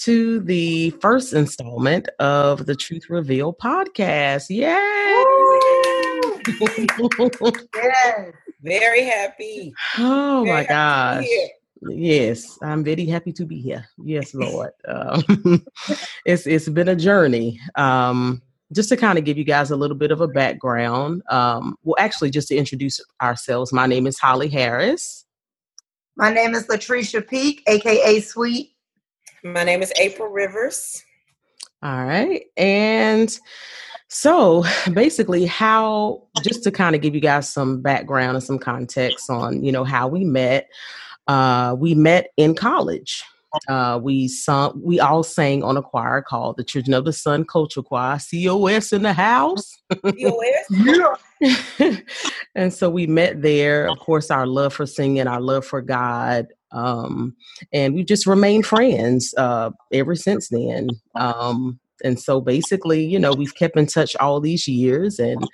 to the first installment of the Truth Reveal podcast. Yay! yes, very happy. Oh very my gosh. Yes, I'm very happy to be here. Yes, Lord. Um, it's it's been a journey. Um, just to kind of give you guys a little bit of a background. Um, well, actually, just to introduce ourselves, my name is Holly Harris. My name is Latricia Peak, aka Sweet. My name is April Rivers. All right. And so basically how just to kind of give you guys some background and some context on, you know, how we met. Uh, we met in college. Uh, we sung, we all sang on a choir called the Children of the Sun Culture Choir, COS in the house. COS? yeah. and so we met there. Of course, our love for singing, our love for God, um, and we just remained friends uh, ever since then. Um, and so basically, you know, we've kept in touch all these years, and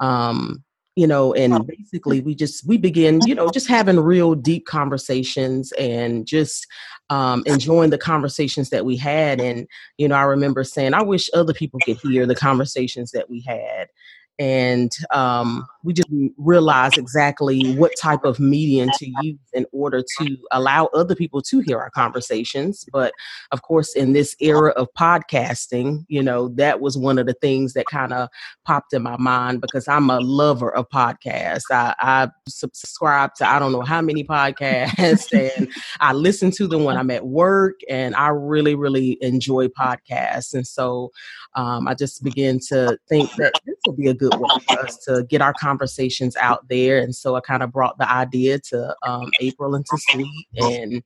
um, you know and basically we just we begin you know just having real deep conversations and just um, enjoying the conversations that we had and you know i remember saying i wish other people could hear the conversations that we had and um, we just realize exactly what type of medium to use in order to allow other people to hear our conversations but of course in this era of podcasting you know that was one of the things that kind of popped in my mind because i'm a lover of podcasts. I, I subscribe to i don't know how many podcasts and i listen to them when i'm at work and i really really enjoy podcasts and so um, i just began to think that this will be a good way for us to get our conversations out there. And so I kind of brought the idea to um, April and to Sweet. And,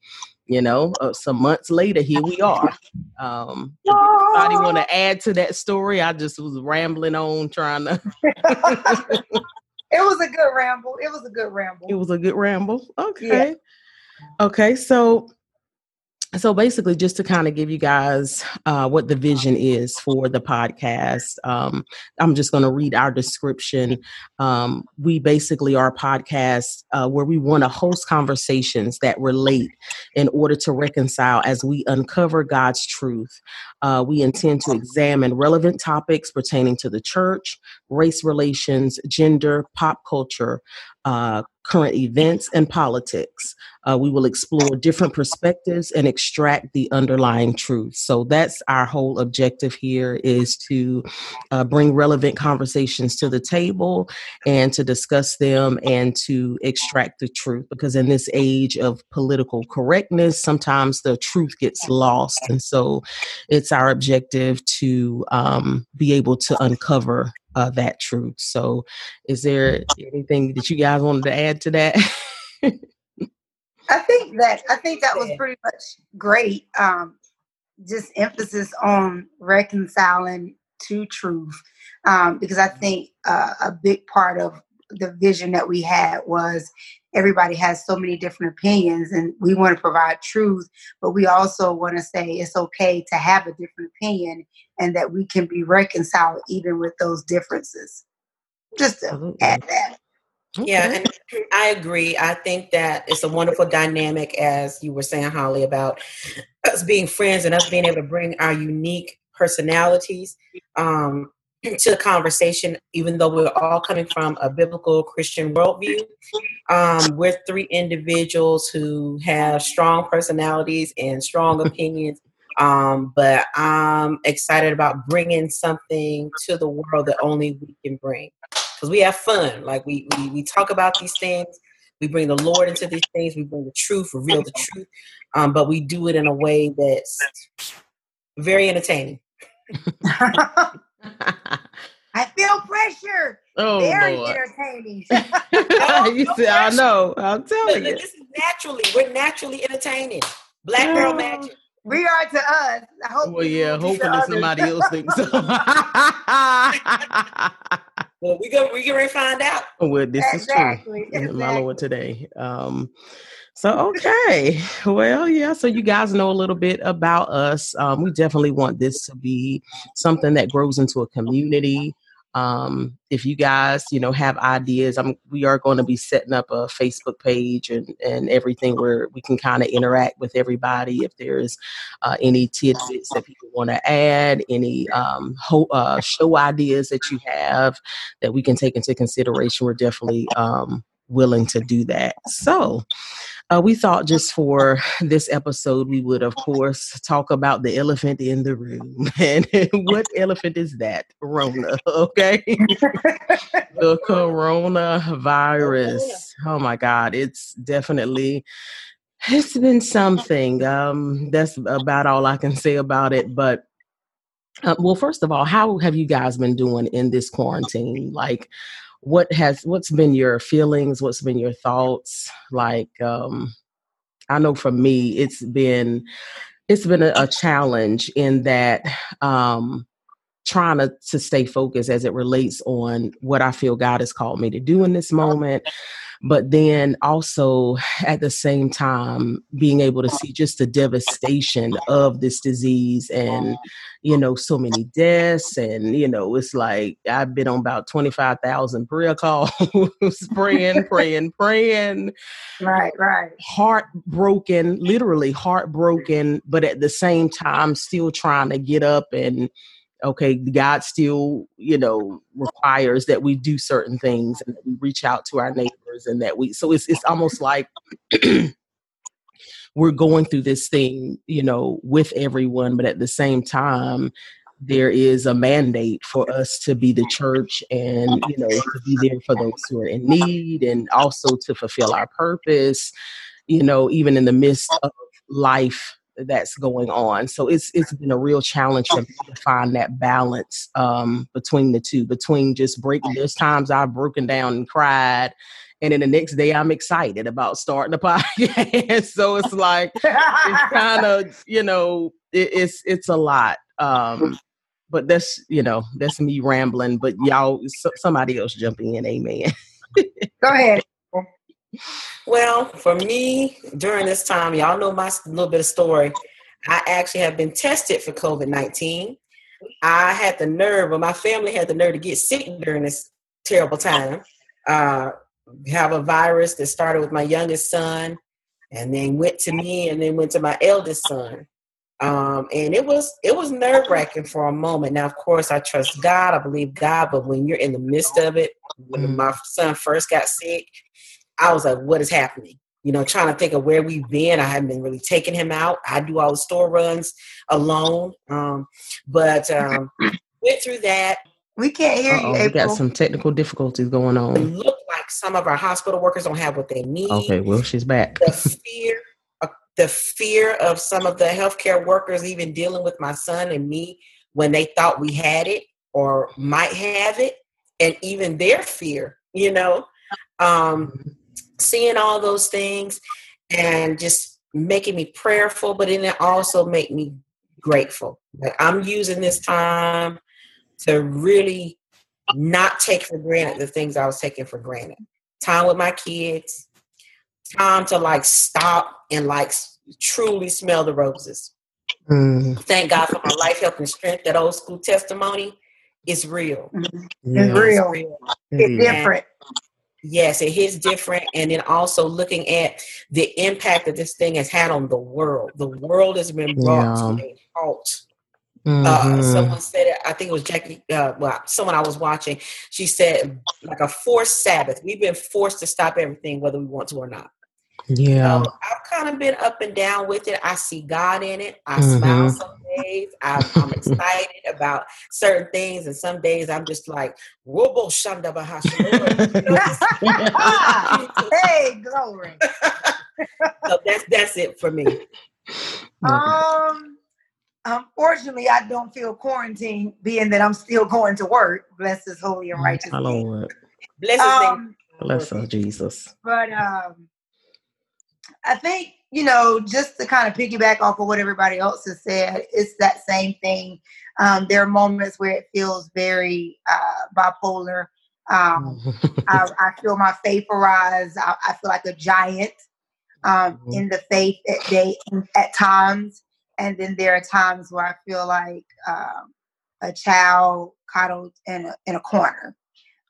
you know, uh, some months later, here we are. Um, anybody want to add to that story? I just was rambling on trying to. it was a good ramble. It was a good ramble. It was a good ramble. Okay. Yeah. Okay. So so basically just to kind of give you guys uh, what the vision is for the podcast um, i'm just going to read our description. Um, we basically are a podcast uh, where we want to host conversations that relate in order to reconcile as we uncover god's truth. Uh, we intend to examine relevant topics pertaining to the church race relations gender pop culture uh, current events and politics. Uh, we will explore different perspectives and extract the underlying truth. So that's our whole objective here is to uh, bring relevant conversations to the table and to discuss them and to extract the truth. Because in this age of political correctness, sometimes the truth gets lost. And so it's our objective to um, be able to uncover uh, that truth. So, is there anything that you guys wanted to add to that? I think that I think that was pretty much great. Um, just emphasis on reconciling to truth, um, because I think uh, a big part of the vision that we had was everybody has so many different opinions and we want to provide truth but we also want to say it's okay to have a different opinion and that we can be reconciled even with those differences just to add that yeah, and I agree. I think that it's a wonderful dynamic, as you were saying, Holly, about us being friends and us being able to bring our unique personalities. Um, to the conversation, even though we're all coming from a biblical Christian worldview. Um, we're three individuals who have strong personalities and strong opinions. Um, but I'm excited about bringing something to the world that only we can bring because we have fun. Like we, we we talk about these things. We bring the Lord into these things. We bring the truth, reveal the truth, um, but we do it in a way that's very entertaining. I feel pressure. Oh, Very Lord. entertaining. you see, I know. I'm telling you. This is naturally. We're naturally entertaining. Black girl magic. We are to us. I hope well, yeah. Hopefully, somebody else thinks so. well, we go. We can find out. Well, this exactly. is true. Exactly. My Lord, today. Um, so okay, well, yeah. So you guys know a little bit about us. Um, we definitely want this to be something that grows into a community. Um, if you guys, you know, have ideas, I'm, we are going to be setting up a Facebook page and, and everything where we can kind of interact with everybody. If there's uh, any tidbits that people want to add, any um, ho- uh, show ideas that you have that we can take into consideration, we're definitely um, willing to do that. So, uh, we thought just for this episode, we would, of course, talk about the elephant in the room. And what elephant is that? Rona, okay? the coronavirus. Oh my God, it's definitely. It's been something. Um, that's about all I can say about it. But uh, well, first of all, how have you guys been doing in this quarantine? Like, what has what's been your feelings? What's been your thoughts? Like um i know for me it's been it's been a, a challenge in that um trying to, to stay focused as it relates on what i feel god has called me to do in this moment but then also at the same time being able to see just the devastation of this disease and you know so many deaths and you know it's like i've been on about 25,000 prayer calls praying praying praying. Right right. Heartbroken literally heartbroken but at the same time still trying to get up and okay god still you know requires that we do certain things and that we reach out to our neighbors and that we so it's it's almost like we're going through this thing you know with everyone but at the same time there is a mandate for us to be the church and you know to be there for those who are in need and also to fulfill our purpose you know even in the midst of life that's going on. So it's it's been a real challenge to find that balance um, between the two, between just breaking. There's times I've broken down and cried, and then the next day I'm excited about starting the podcast. so it's like it's kind of you know it, it's it's a lot. Um, but that's you know that's me rambling. But y'all, so, somebody else jumping in. Amen. Go ahead. Well, for me, during this time, y'all know my little bit of story. I actually have been tested for COVID 19. I had the nerve, or my family had the nerve to get sick during this terrible time. Uh, have a virus that started with my youngest son and then went to me and then went to my eldest son. Um, and it was it was nerve wracking for a moment. Now, of course, I trust God. I believe God, but when you're in the midst of it, when mm. my son first got sick, I was like, what is happening? You know, trying to think of where we've been. I haven't been really taking him out. I do all the store runs alone. Um, but um, went through that. We can't hear Uh-oh, you. April. We got some technical difficulties going on. It looked like some of our hospital workers don't have what they need. Okay, well, she's back. The fear, uh, the fear of some of the healthcare workers even dealing with my son and me when they thought we had it or might have it, and even their fear. You know, um, mm-hmm seeing all those things and just making me prayerful, but then it also make me grateful. Like I'm using this time to really not take for granted the things I was taking for granted. Time with my kids, time to like stop and like truly smell the roses. Mm. Thank God for my life, health, and strength. That old school testimony is real. Mm-hmm. Yeah. It's real. It's, real. it's different. Yes, it hits different. And then also looking at the impact that this thing has had on the world. The world has been brought yeah. to a halt. Uh, mm-hmm. Uh, someone said it, I think it was Jackie, uh, well, someone I was watching, she said, like a forced Sabbath. We've been forced to stop everything, whether we want to or not. Yeah. Um, I've kind of been up and down with it. I see God in it. I mm-hmm. smile days. I, am excited about certain things, and some days I'm just like, Robo Shanda Hey, glory. so that's that's it for me. Um unfortunately I don't feel quarantined being that I'm still going to work. Bless his holy and righteous name. Bless his um, name. Bless Jesus. But um I think you know, just to kind of piggyback off of what everybody else has said, it's that same thing. Um, there are moments where it feels very uh, bipolar. Um, I, I, feel my faith arise. I, I feel like a giant um, mm-hmm. in the faith at day at times, and then there are times where I feel like um, a child coddled in a, in a corner.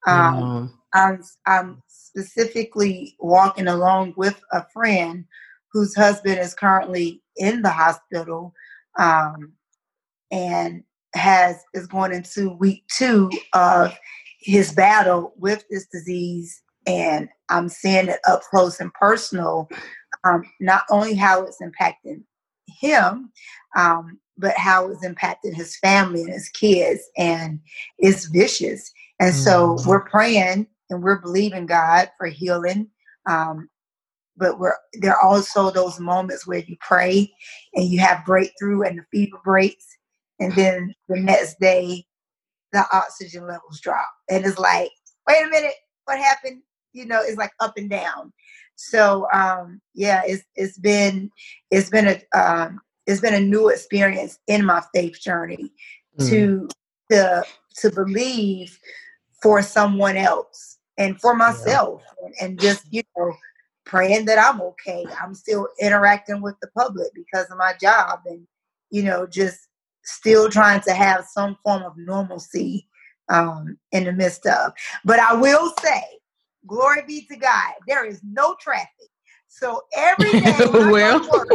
Um, mm-hmm. I'm, I'm specifically walking along with a friend whose husband is currently in the hospital um, and has is going into week two of his battle with this disease and i'm seeing it up close and personal um, not only how it's impacting him um, but how it's impacting his family and his kids and it's vicious and so mm-hmm. we're praying and we're believing god for healing um, but we're there are also those moments where you pray and you have breakthrough and the fever breaks and then the next day the oxygen levels drop and it's like wait a minute what happened you know it's like up and down so um yeah it's it's been it's been a um it's been a new experience in my faith journey mm. to to to believe for someone else and for myself yeah. and, and just you know praying that I'm okay. I'm still interacting with the public because of my job and, you know, just still trying to have some form of normalcy um, in the midst of. But I will say, glory be to God, there is no traffic. So every day well. Work,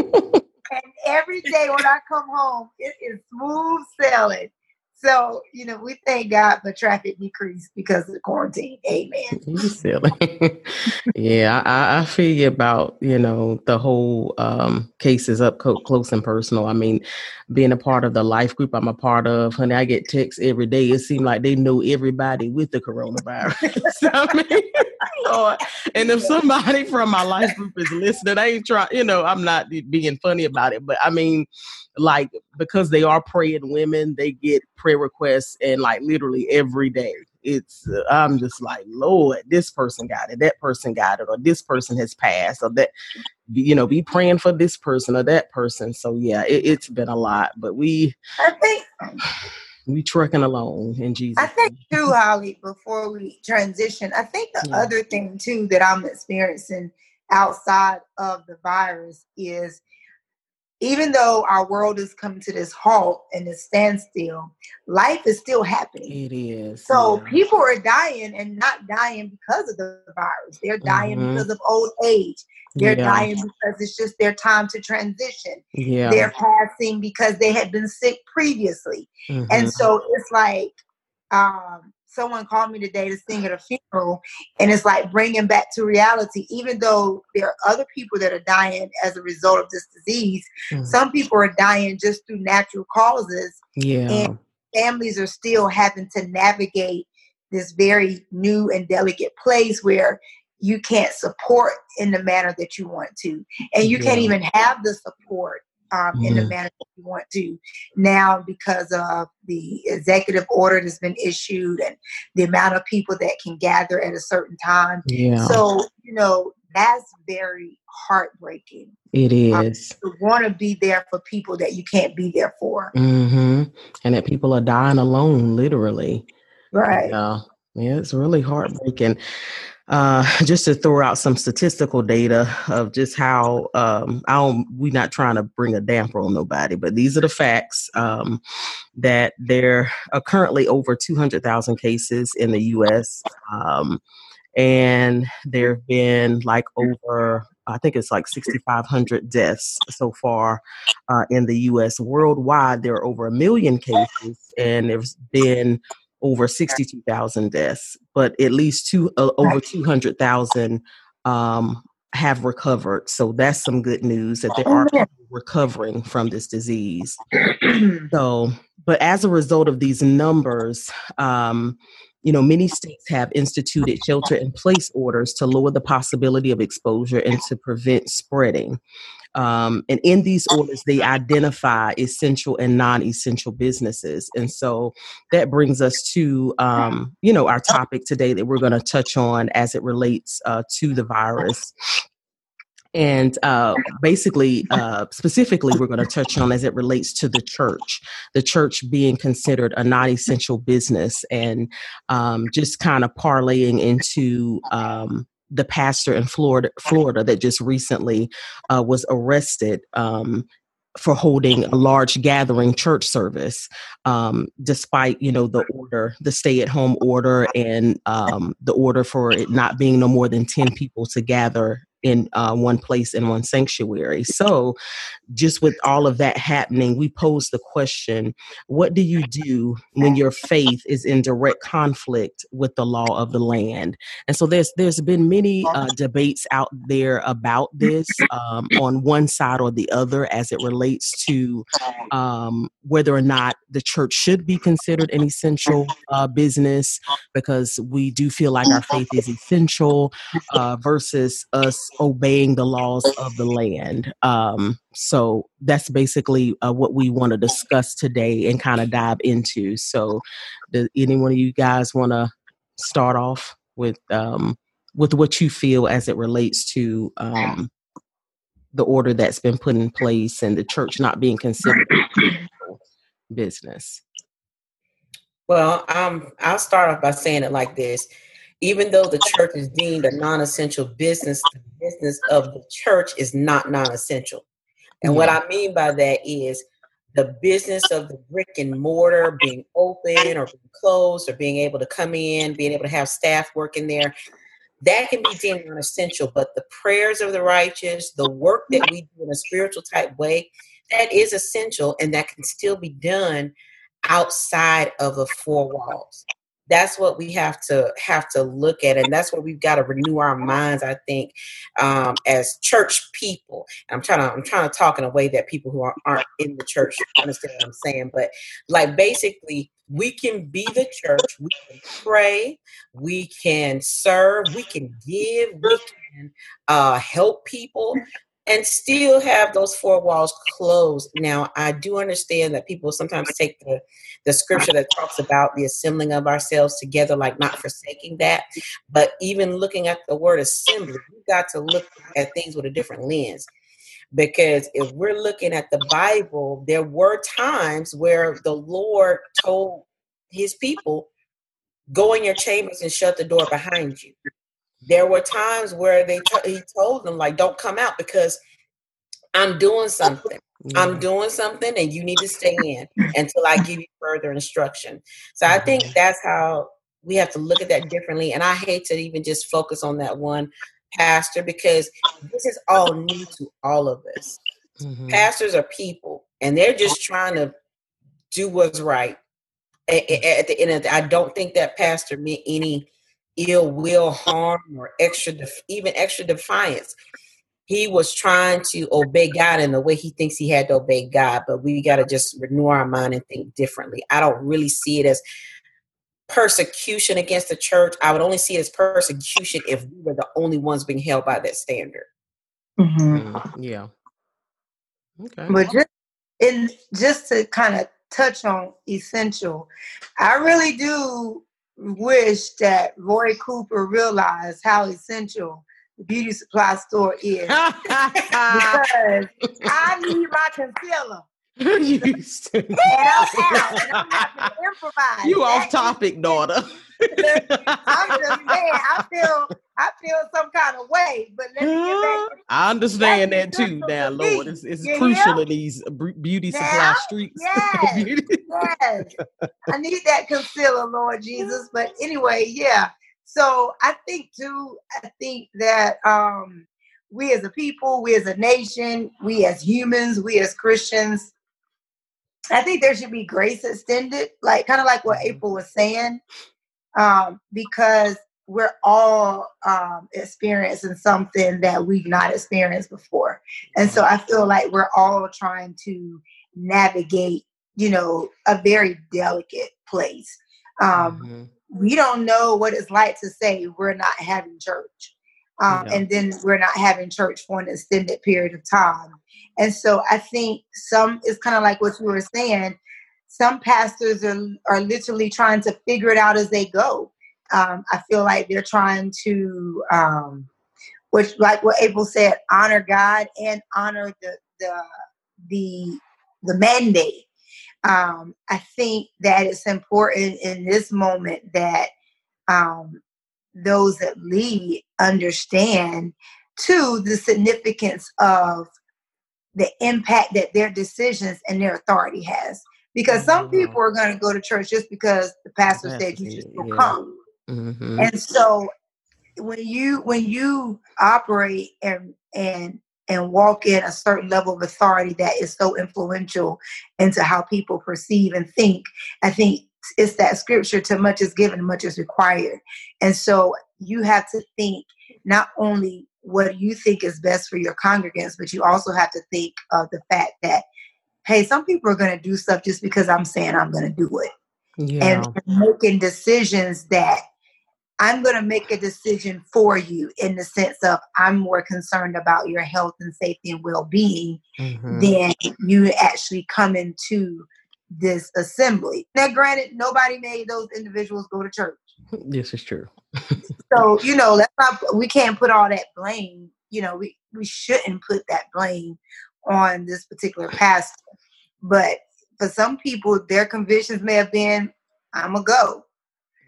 and every day when I come home, it is smooth sailing. So, you know, we thank God for traffic decrease because of the quarantine. Amen. You silly. yeah, I, I feel you about, you know, the whole um, cases up co- close and personal. I mean, being a part of the life group I'm a part of, honey, I get texts every day. It seems like they know everybody with the coronavirus. I mean, Lord. And if somebody from my life group is listening, I ain't trying, you know, I'm not being funny about it, but I mean, like because they are praying women, they get prayer requests and like literally every day. It's uh, I'm just like Lord, this person got it, that person got it, or this person has passed, or that you know, be praying for this person or that person. So yeah, it, has been a lot, but we I think we trucking along in Jesus. I think too, Holly. Before we transition, I think the yeah. other thing too that I'm experiencing outside of the virus is even though our world is coming to this halt and this standstill, life is still happening. It is. So yeah. people are dying and not dying because of the virus. They're dying mm-hmm. because of old age. They're yeah. dying because it's just their time to transition. Yeah. They're passing because they had been sick previously. Mm-hmm. And so it's like um, someone called me today to sing at a funeral, and it's like bringing back to reality. Even though there are other people that are dying as a result of this disease, mm. some people are dying just through natural causes. Yeah, and families are still having to navigate this very new and delicate place where you can't support in the manner that you want to, and you yeah. can't even have the support um, mm-hmm. in the mm-hmm. manner that we want to now because of the executive order that's been issued and the amount of people that can gather at a certain time. Yeah. So, you know, that's very heartbreaking. It is. um, is. Um, to want to be there for people that you can't be there for. Mm-hmm. And that people are dying alone, literally. Right. Yeah. Yeah, it's really heartbreaking uh, just to throw out some statistical data of just how um, I don't, we're not trying to bring a damper on nobody, but these are the facts um, that there are currently over 200,000 cases in the U.S. Um, and there have been like over I think it's like 6,500 deaths so far uh, in the U.S. Worldwide, there are over a million cases, and there's been over 62,000 deaths, but at least two uh, over 200,000 um, have recovered. So that's some good news that there are people recovering from this disease. so, but as a result of these numbers, um, you know, many states have instituted shelter in place orders to lower the possibility of exposure and to prevent spreading. Um, and in these orders, they identify essential and non-essential businesses. And so that brings us to, um, you know, our topic today that we're going to touch on as it relates uh, to the virus. And uh, basically, uh, specifically, we're going to touch on as it relates to the church, the church being considered a non essential business, and um, just kind of parlaying into um, the pastor in Florida, Florida that just recently uh, was arrested um, for holding a large gathering church service, um, despite you know the order, the stay-at-home order, and um, the order for it not being no more than ten people to gather in uh, one place in one sanctuary. So, just with all of that happening, we pose the question what do you do when your faith is in direct conflict with the law of the land? And so, there's, there's been many uh, debates out there about this um, on one side or the other as it relates to um, whether or not the church should be considered an essential uh, business because we do feel like our faith is essential uh, versus us obeying the laws of the land. Um, so that's basically uh, what we want to discuss today and kind of dive into. So, does any one of you guys want to start off with um, with what you feel as it relates to um, the order that's been put in place and the church not being considered business? Well, um, I'll start off by saying it like this even though the church is deemed a non-essential business, the business of the church is not non-essential. And what I mean by that is the business of the brick and mortar being open or being closed or being able to come in, being able to have staff working there, that can be deemed non-essential. But the prayers of the righteous, the work that we do in a spiritual type way, that is essential and that can still be done outside of the four walls that's what we have to have to look at and that's what we've got to renew our minds i think um, as church people. I'm trying to i'm trying to talk in a way that people who are, aren't in the church understand what i'm saying but like basically we can be the church we can pray we can serve we can give we can uh, help people and still have those four walls closed. Now, I do understand that people sometimes take the, the scripture that talks about the assembling of ourselves together, like not forsaking that. But even looking at the word assembly, we've got to look at things with a different lens. Because if we're looking at the Bible, there were times where the Lord told his people, Go in your chambers and shut the door behind you there were times where they t- he told them like don't come out because i'm doing something. I'm doing something and you need to stay in until i give you further instruction. So i think that's how we have to look at that differently and i hate to even just focus on that one pastor because this is all new to all of us. Mm-hmm. pastors are people and they're just trying to do what's right. At, at the end of the, i don't think that pastor meant any ill will, harm, or extra, def- even extra defiance. He was trying to obey God in the way he thinks he had to obey God, but we got to just renew our mind and think differently. I don't really see it as persecution against the church. I would only see it as persecution if we were the only ones being held by that standard. Mm-hmm. Mm, yeah. Okay. But just in just to kind of touch on essential, I really do wish that Roy Cooper realized how essential the beauty supply store is because I need my concealer. you used to. And I'm out, and I'm not improvise. You off topic, daughter. I'm just saying, I feel I feel some kind of way, but let me get back. I understand that too. Now, Lord, it's, it's crucial in these beauty now, supply streets. Yes, yes. I need that concealer, Lord Jesus. But anyway, yeah. So I think too. I think that um, we as a people, we as a nation, we as humans, we as Christians, I think there should be grace extended, like kind of like what mm-hmm. April was saying um, because we're all um, experiencing something that we've not experienced before. And so I feel like we're all trying to navigate, you know, a very delicate place. Um, mm-hmm. We don't know what it's like to say we're not having church. Um, yeah. And then we're not having church for an extended period of time. And so I think some, it's kind of like what you were saying, some pastors are, are literally trying to figure it out as they go. Um, I feel like they're trying to um, which like what April said, honor God and honor the the the the mandate. Um, I think that it's important in this moment that um, those that lead understand to the significance of the impact that their decisions and their authority has. Because some mm-hmm. people are going to go to church just because the pastor the said you just will yeah. come. Mm-hmm. And so when you when you operate and and and walk in a certain level of authority that is so influential into how people perceive and think, I think it's that scripture to much is given, much is required. And so you have to think not only what you think is best for your congregants, but you also have to think of the fact that, hey, some people are going to do stuff just because I'm saying I'm going to do it. Yeah. And making decisions that I'm going to make a decision for you in the sense of I'm more concerned about your health and safety and well being mm-hmm. than you actually come into this assembly. Now, granted, nobody made those individuals go to church. This is true. so you know, that's not we can't put all that blame. You know, we we shouldn't put that blame on this particular pastor. But for some people, their convictions may have been, "I'm gonna go."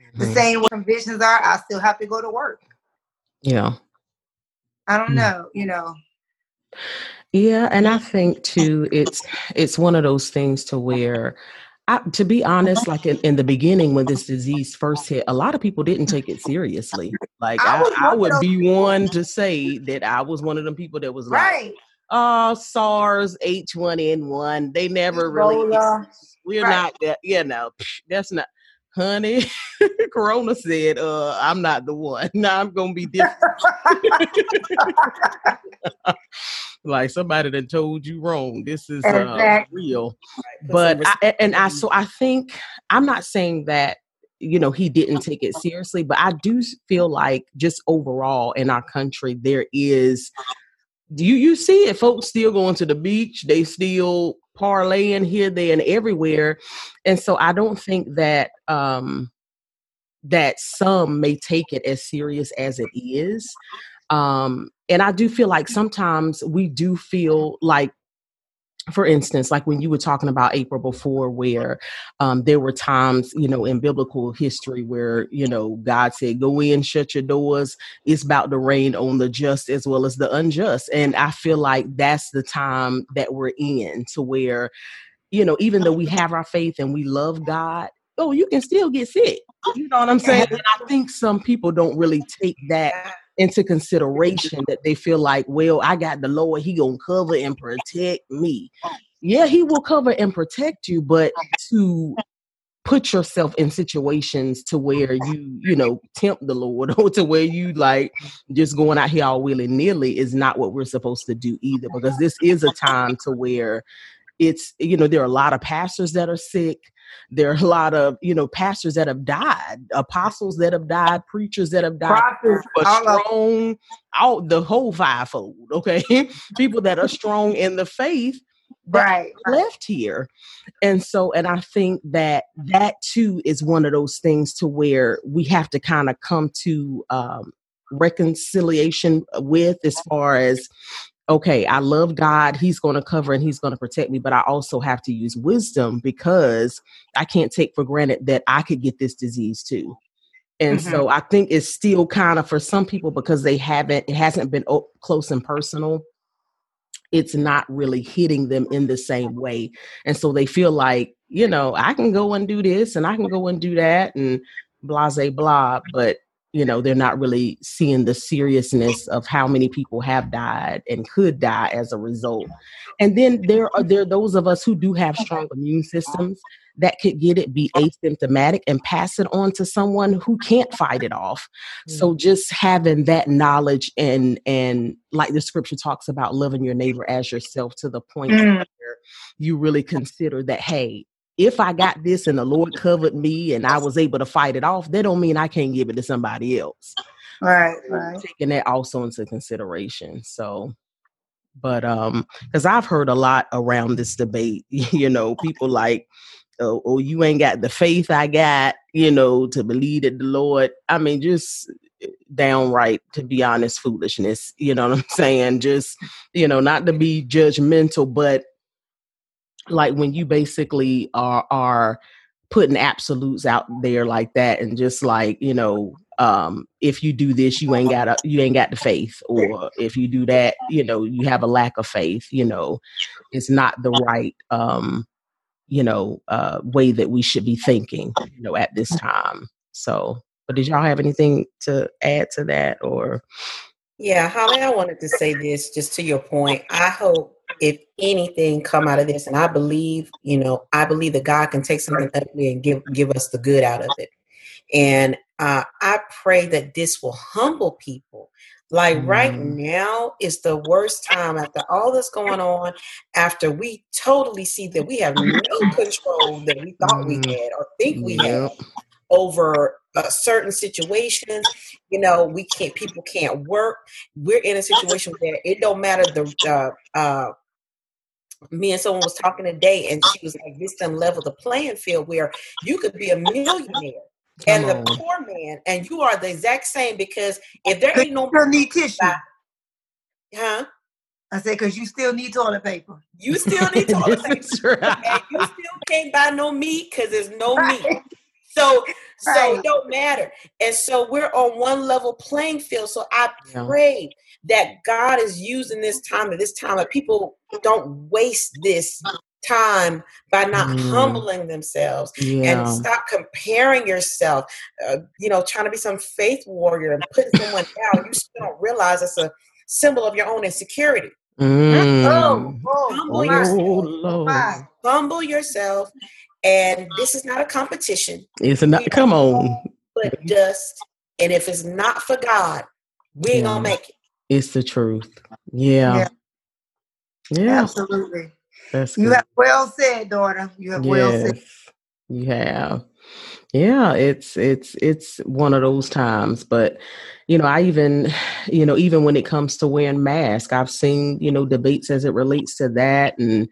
Mm-hmm. The same way convictions are, I still have to go to work. Yeah. I don't mm-hmm. know. You know. Yeah, and I think too, it's it's one of those things to where I, to be honest, like in, in, the beginning when this disease first hit, a lot of people didn't take it seriously. Like I, I, I would be one to say that I was one of them people that was right. like, "Oh, SARS, H1N1." They never really. We're right. not that. You know, that's not. Honey, Corona said, uh, I'm not the one. Now I'm gonna be different. like somebody that told you wrong. This is uh, real. But I, and I so I think I'm not saying that you know he didn't take it seriously, but I do feel like just overall in our country there is do you you see it folks still going to the beach they still parlaying here there and everywhere and so i don't think that um that some may take it as serious as it is um and I do feel like sometimes we do feel like for instance, like when you were talking about April before, where um, there were times, you know, in biblical history where, you know, God said, go in, shut your doors. It's about to rain on the just as well as the unjust. And I feel like that's the time that we're in to where, you know, even though we have our faith and we love God, oh, you can still get sick. You know what I'm saying? And I think some people don't really take that into consideration that they feel like, well, I got the Lord, He gonna cover and protect me. Yeah, He will cover and protect you, but to put yourself in situations to where you, you know, tempt the Lord or to where you like just going out here all willy nilly is not what we're supposed to do either. Because this is a time to where it's, you know, there are a lot of pastors that are sick there are a lot of, you know, pastors that have died, apostles that have died, preachers that have died, Prophets, strong, all the whole fivefold, okay? People that are strong in the faith right left here. And so and i think that that too is one of those things to where we have to kind of come to um reconciliation with as far as okay, I love God. He's going to cover and he's going to protect me, but I also have to use wisdom because I can't take for granted that I could get this disease too. And mm-hmm. so I think it's still kind of for some people because they haven't, it hasn't been close and personal. It's not really hitting them in the same way. And so they feel like, you know, I can go and do this and I can go and do that and blah, blah, blah. But you know they're not really seeing the seriousness of how many people have died and could die as a result and then there are there are those of us who do have strong immune systems that could get it be asymptomatic and pass it on to someone who can't fight it off so mm. just having that knowledge and and like the scripture talks about loving your neighbor as yourself to the point mm. where you really consider that hey if I got this and the Lord covered me and I was able to fight it off, that don't mean I can't give it to somebody else. Right, right. Taking that also into consideration. So, but um, because I've heard a lot around this debate, you know, people like, oh, oh, you ain't got the faith I got, you know, to believe that the Lord. I mean, just downright, to be honest, foolishness. You know what I'm saying? Just, you know, not to be judgmental, but like when you basically are are putting absolutes out there like that and just like, you know, um, if you do this, you ain't got a, you ain't got the faith, or if you do that, you know, you have a lack of faith. You know, it's not the right, um, you know, uh, way that we should be thinking. You know, at this time. So, but did y'all have anything to add to that, or? Yeah, Holly, I wanted to say this just to your point. I hope if anything come out of this, and I believe, you know, I believe that God can take something ugly and give give us the good out of it. And uh, I pray that this will humble people. Like mm. right now is the worst time after all that's going on, after we totally see that we have no control that we thought we mm. had or think we yep. had over a certain situation. You know, we can't, people can't work. We're in a situation where it don't matter the, uh, uh, me and someone was talking today and she was like this done level the playing field where you could be a millionaire and the poor man, and you are the exact same because if there ain't no still need tissue, huh? I said because you still need toilet paper. You still need toilet paper, and you still can't buy no meat because there's no right. meat. So, so right. it don't matter. And so we're on one level playing field. So I pray yeah. that God is using this time at this time that people don't waste this time by not mm. humbling themselves yeah. and stop comparing yourself. Uh, you know, trying to be some faith warrior and putting someone down. You still don't realize it's a symbol of your own insecurity. Mm. Oh, oh, humble, oh, yourself. humble yourself. And this is not a competition. It's not. Come on. But just and if it's not for God, we ain't yeah. gonna make it. It's the truth. Yeah. Yeah. yeah. Absolutely. That's you have well said, daughter. You have yes, well said. You have. Yeah, it's it's it's one of those times. But you know, I even you know, even when it comes to wearing masks, I've seen, you know, debates as it relates to that and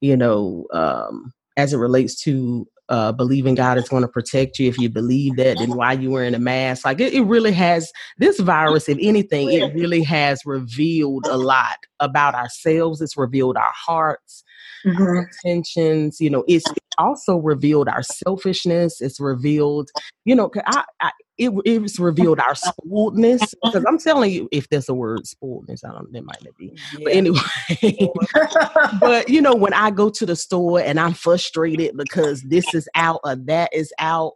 you know, um, as it relates to uh, believing God is going to protect you. If you believe that, then why you wearing a mask? Like it, it, really has this virus. If anything, it really has revealed a lot about ourselves. It's revealed our hearts mm-hmm. intentions. You know, it's also revealed our selfishness. It's revealed, you know, I, I it, it's revealed our spoiledness because I'm telling you, if there's a word spoiledness, I don't, there might not be. Yeah. But anyway, but you know, when I go to the store and I'm frustrated because this is out or that is out,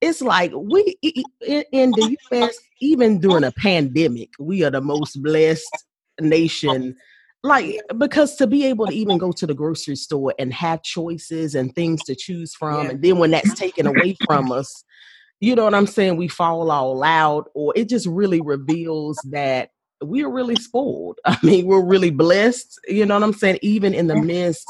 it's like we in, in the U.S. even during a pandemic, we are the most blessed nation like because to be able to even go to the grocery store and have choices and things to choose from yeah. and then when that's taken away from us you know what i'm saying? We fall all out or it just really reveals that we're really spoiled. I mean we're really blessed you know what i'm saying? Even in the midst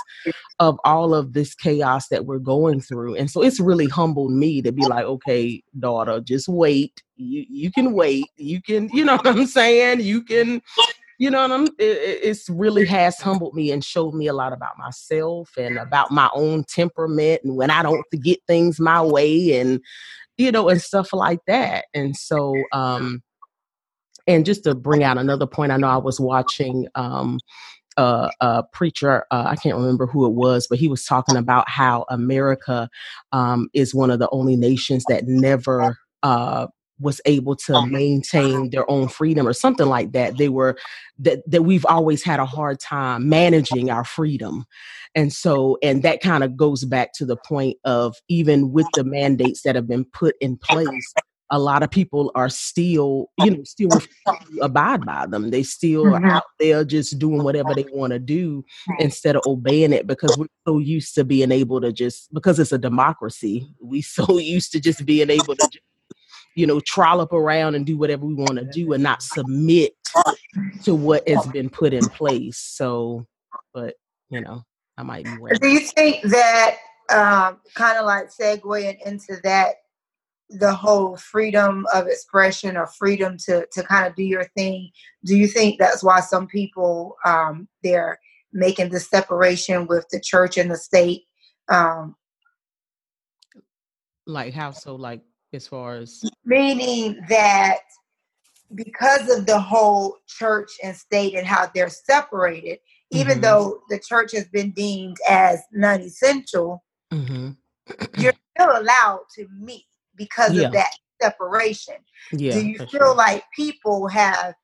of all of this chaos that we're going through. And so it's really humbled me to be like okay daughter just wait. You you can wait. You can you know what i'm saying? You can you know what I'm it, it's really has humbled me and showed me a lot about myself and about my own temperament and when I don't get things my way and you know and stuff like that. And so um and just to bring out another point I know I was watching um uh, a preacher, uh, I can't remember who it was, but he was talking about how America um, is one of the only nations that never uh, was able to maintain their own freedom or something like that. They were that that we've always had a hard time managing our freedom. And so and that kind of goes back to the point of even with the mandates that have been put in place a lot of people are still you know still abide by them. They still mm-hmm. are out there just doing whatever they want to do instead of obeying it because we're so used to being able to just because it's a democracy we so used to just being able to just you know, trollop around and do whatever we want to do and not submit to what has been put in place. So, but you know, I might be. Waiting. Do you think that um, kind of like segueing into that, the whole freedom of expression or freedom to to kind of do your thing? Do you think that's why some people um, they're making the separation with the church and the state? Um, like how so? Like as far as meaning that because of the whole church and state and how they're separated, even mm-hmm. though the church has been deemed as non-essential, mm-hmm. you're still allowed to meet because yeah. of that separation. Yeah, Do you feel like people have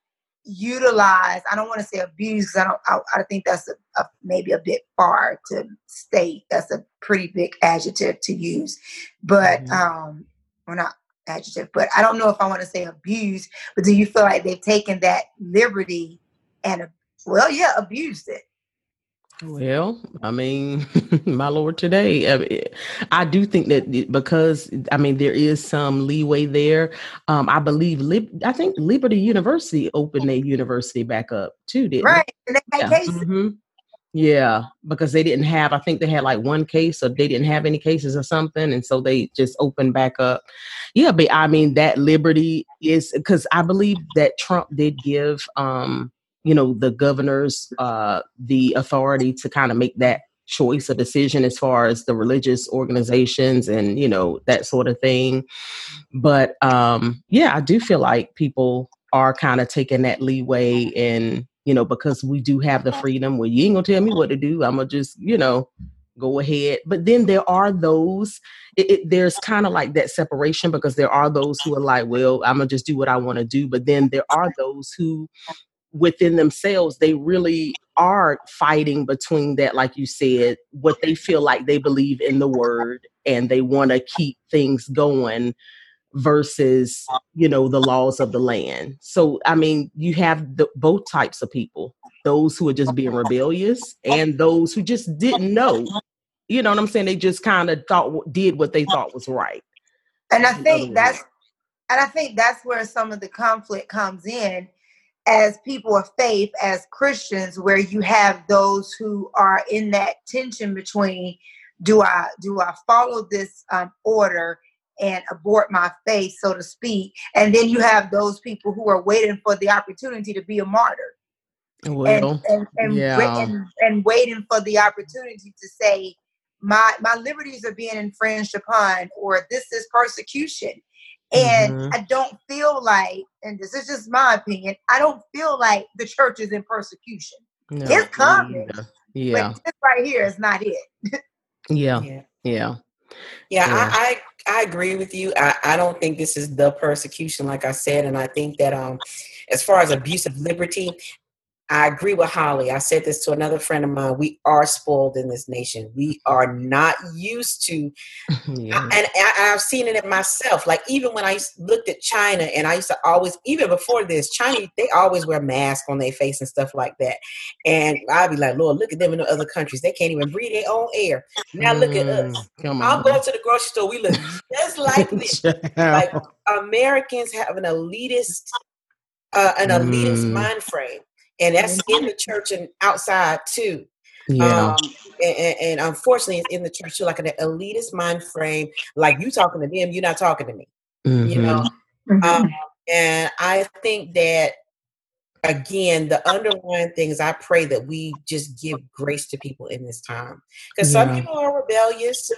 utilized? I don't want to say abuse. I don't. I, I think that's a, a, maybe a bit far to state. That's a pretty big adjective to use, but mm-hmm. um, well, not adjective, but I don't know if I want to say abuse. But do you feel like they've taken that liberty and well, yeah, abused it? Well, I mean, my lord, today I, mean, I, do think that because I mean there is some leeway there. Um, I believe Lib- I think Liberty University opened their university back up too. Didn't right? They? Yeah. Mm-hmm. Yeah, because they didn't have. I think they had like one case, or they didn't have any cases or something, and so they just opened back up. Yeah, but I mean that liberty is because I believe that Trump did give. um you know the governors uh, the authority to kind of make that choice a decision as far as the religious organizations and you know that sort of thing but um yeah i do feel like people are kind of taking that leeway and you know because we do have the freedom where you ain't gonna tell me what to do i'm gonna just you know go ahead. But then there are those it, it, there's kind of like that separation because there are those who are like well i'm gonna just do what i want to do but then there are those who within themselves they really are fighting between that like you said what they feel like they believe in the word and they want to keep things going versus you know the laws of the land. So i mean you have the, both types of people those who are just being rebellious and those who just didn't know. You know what i'm saying? They just kind of thought did what they thought was right. And i think that's and i think that's where some of the conflict comes in as people of faith, as Christians, where you have those who are in that tension between do I do I follow this um, order and abort my faith, so to speak, and then you have those people who are waiting for the opportunity to be a martyr, well, and and and, yeah. and, and waiting for the opportunity to say my my liberties are being infringed upon, or this is persecution and mm-hmm. I don't feel like, and this is just my opinion, I don't feel like the church is in persecution. No, it's coming. Yeah. But this right here is not it. yeah. Yeah. Yeah. Yeah, I, I, I agree with you. I, I don't think this is the persecution, like I said, and I think that um, as far as abuse of liberty, I agree with Holly. I said this to another friend of mine. We are spoiled in this nation. We are not used to, yeah. and, and I, have seen it in myself. Like even when I looked at China, and I used to always, even before this, China they always wear masks on their face and stuff like that. And I'd be like, Lord, look at them in the other countries. They can't even breathe their own air. Now look mm, at us. Mm, I'll go to the grocery store. We look just like this. like Americans have an elitist, uh, an elitist mm. mind frame and that's in the church and outside too. Yeah. Um, and, and, unfortunately, it's in the church too, like an elitist mind frame. Like you talking to them, you're not talking to me. Mm-hmm. You know, mm-hmm. um, and I think that again, the underlying things. I pray that we just give grace to people in this time because yeah. some people are rebellious.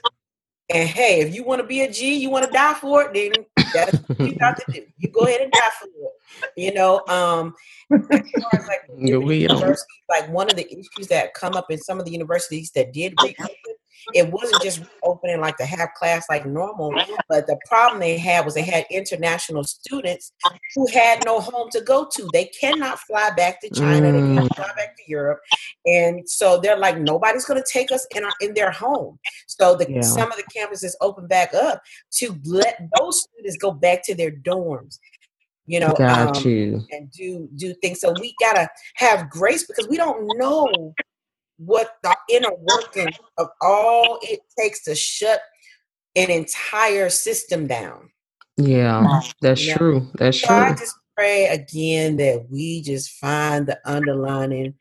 And hey, if you want to be a G, you want to die for it, then that's what you got to do. You go ahead and die for it. You know, um, like, like one of the issues that come up in some of the universities that did reopen, it wasn't just opening like to have class like normal, but the problem they had was they had international students who had no home to go to. They cannot fly back to China, mm. they cannot fly back to Europe, and so they're like nobody's going to take us in our in their home. So the yeah. some of the campuses open back up to let those students go back to their dorms you know, um, you. and do do things. So we gotta have grace because we don't know what the inner working of all it takes to shut an entire system down. Yeah, that's you know? true. That's so true. I just pray again that we just find the underlining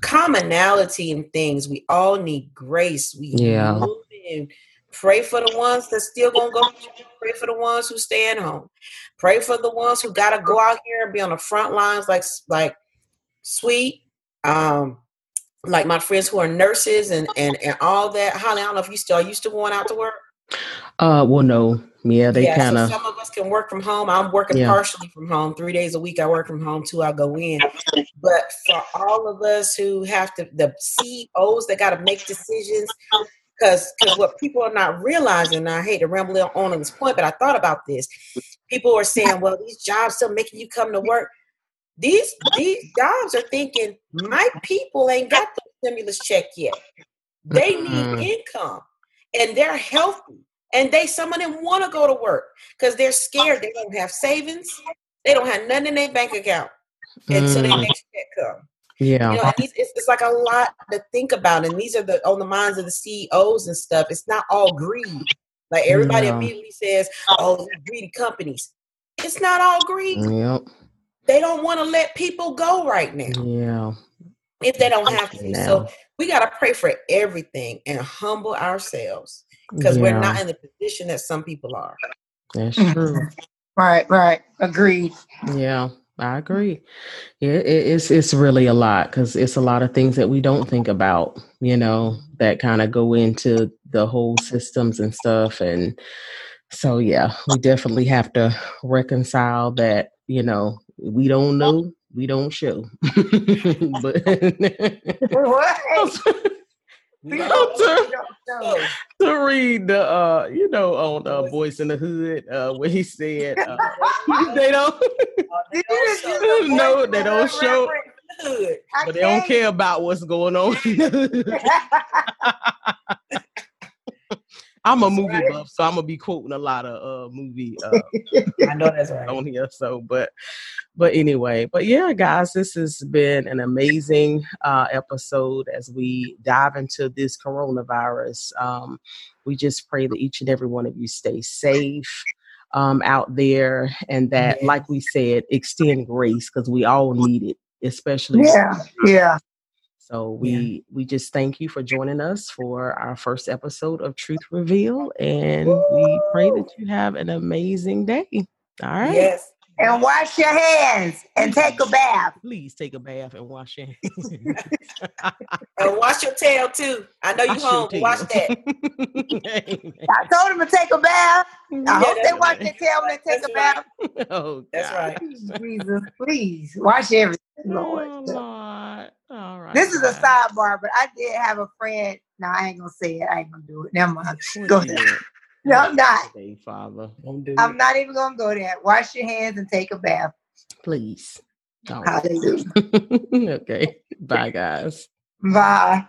commonality in things. We all need grace. We yeah. Pray for the ones that still gonna go. Pray for the ones who stay at home. Pray for the ones who gotta go out here and be on the front lines, like like sweet. Um, like my friends who are nurses and and and all that. Holly, I don't know if you still are you still going out to work. Uh, well, no, yeah, they yeah, kind of. So some of us can work from home. I'm working yeah. partially from home. Three days a week, I work from home. Two, I go in. But for all of us who have to, the CEOs that got to make decisions, because because what people are not realizing, I hate to ramble on on this point, but I thought about this. People are saying, "Well, these jobs still making you come to work." These these jobs are thinking, "My people ain't got the stimulus check yet. They need mm-hmm. income, and they're healthy." And they some of them want to go to work because they're scared. They don't have savings. They don't have nothing in their bank account until mm. their next check come. Yeah, you know, it's, it's like a lot to think about, and these are the on the minds of the CEOs and stuff. It's not all greed. Like everybody yeah. immediately says, "Oh, greedy companies." It's not all greed. Yep. They don't want to let people go right now. Yeah. If they don't have to. So we got to pray for everything and humble ourselves because yeah. we're not in the position that some people are. That's mm-hmm. true. right, right. Agreed. Yeah. I agree. It, it's it's really a lot because it's a lot of things that we don't think about, you know, that kind of go into the whole systems and stuff. And so, yeah, we definitely have to reconcile that. You know, we don't know, we don't show. but what? to, to read the uh you know on uh Boyz n the Hood uh where he said uh, they don't no they don't show but they don't care about what's going on I'm a movie buff, so I'm gonna be quoting a lot of uh movie. Uh, I know that's right on here. So, but but anyway, but yeah, guys, this has been an amazing uh, episode as we dive into this coronavirus. Um, we just pray that each and every one of you stay safe um, out there, and that, like we said, extend grace because we all need it, especially yeah, yeah. So we yeah. we just thank you for joining us for our first episode of Truth Reveal, and we pray that you have an amazing day. All right. Yes. And wash your hands and take a bath. Please take a bath and wash your hands. and wash your tail too. I know you home. Wash that. I told him to take a bath. I yeah, hope they wash their tail when they take a bath. Oh, that's right. Jesus, please wash everything, Lord. Oh, Lord. All right. This is a sidebar, but I did have a friend. No, I ain't gonna say it. I ain't gonna do it. Never mind. Go ahead. No, I'm not. Hey, Father. I'm not even gonna go there. Wash your hands and take a bath. Please. Hallelujah. okay. Bye, guys. Bye.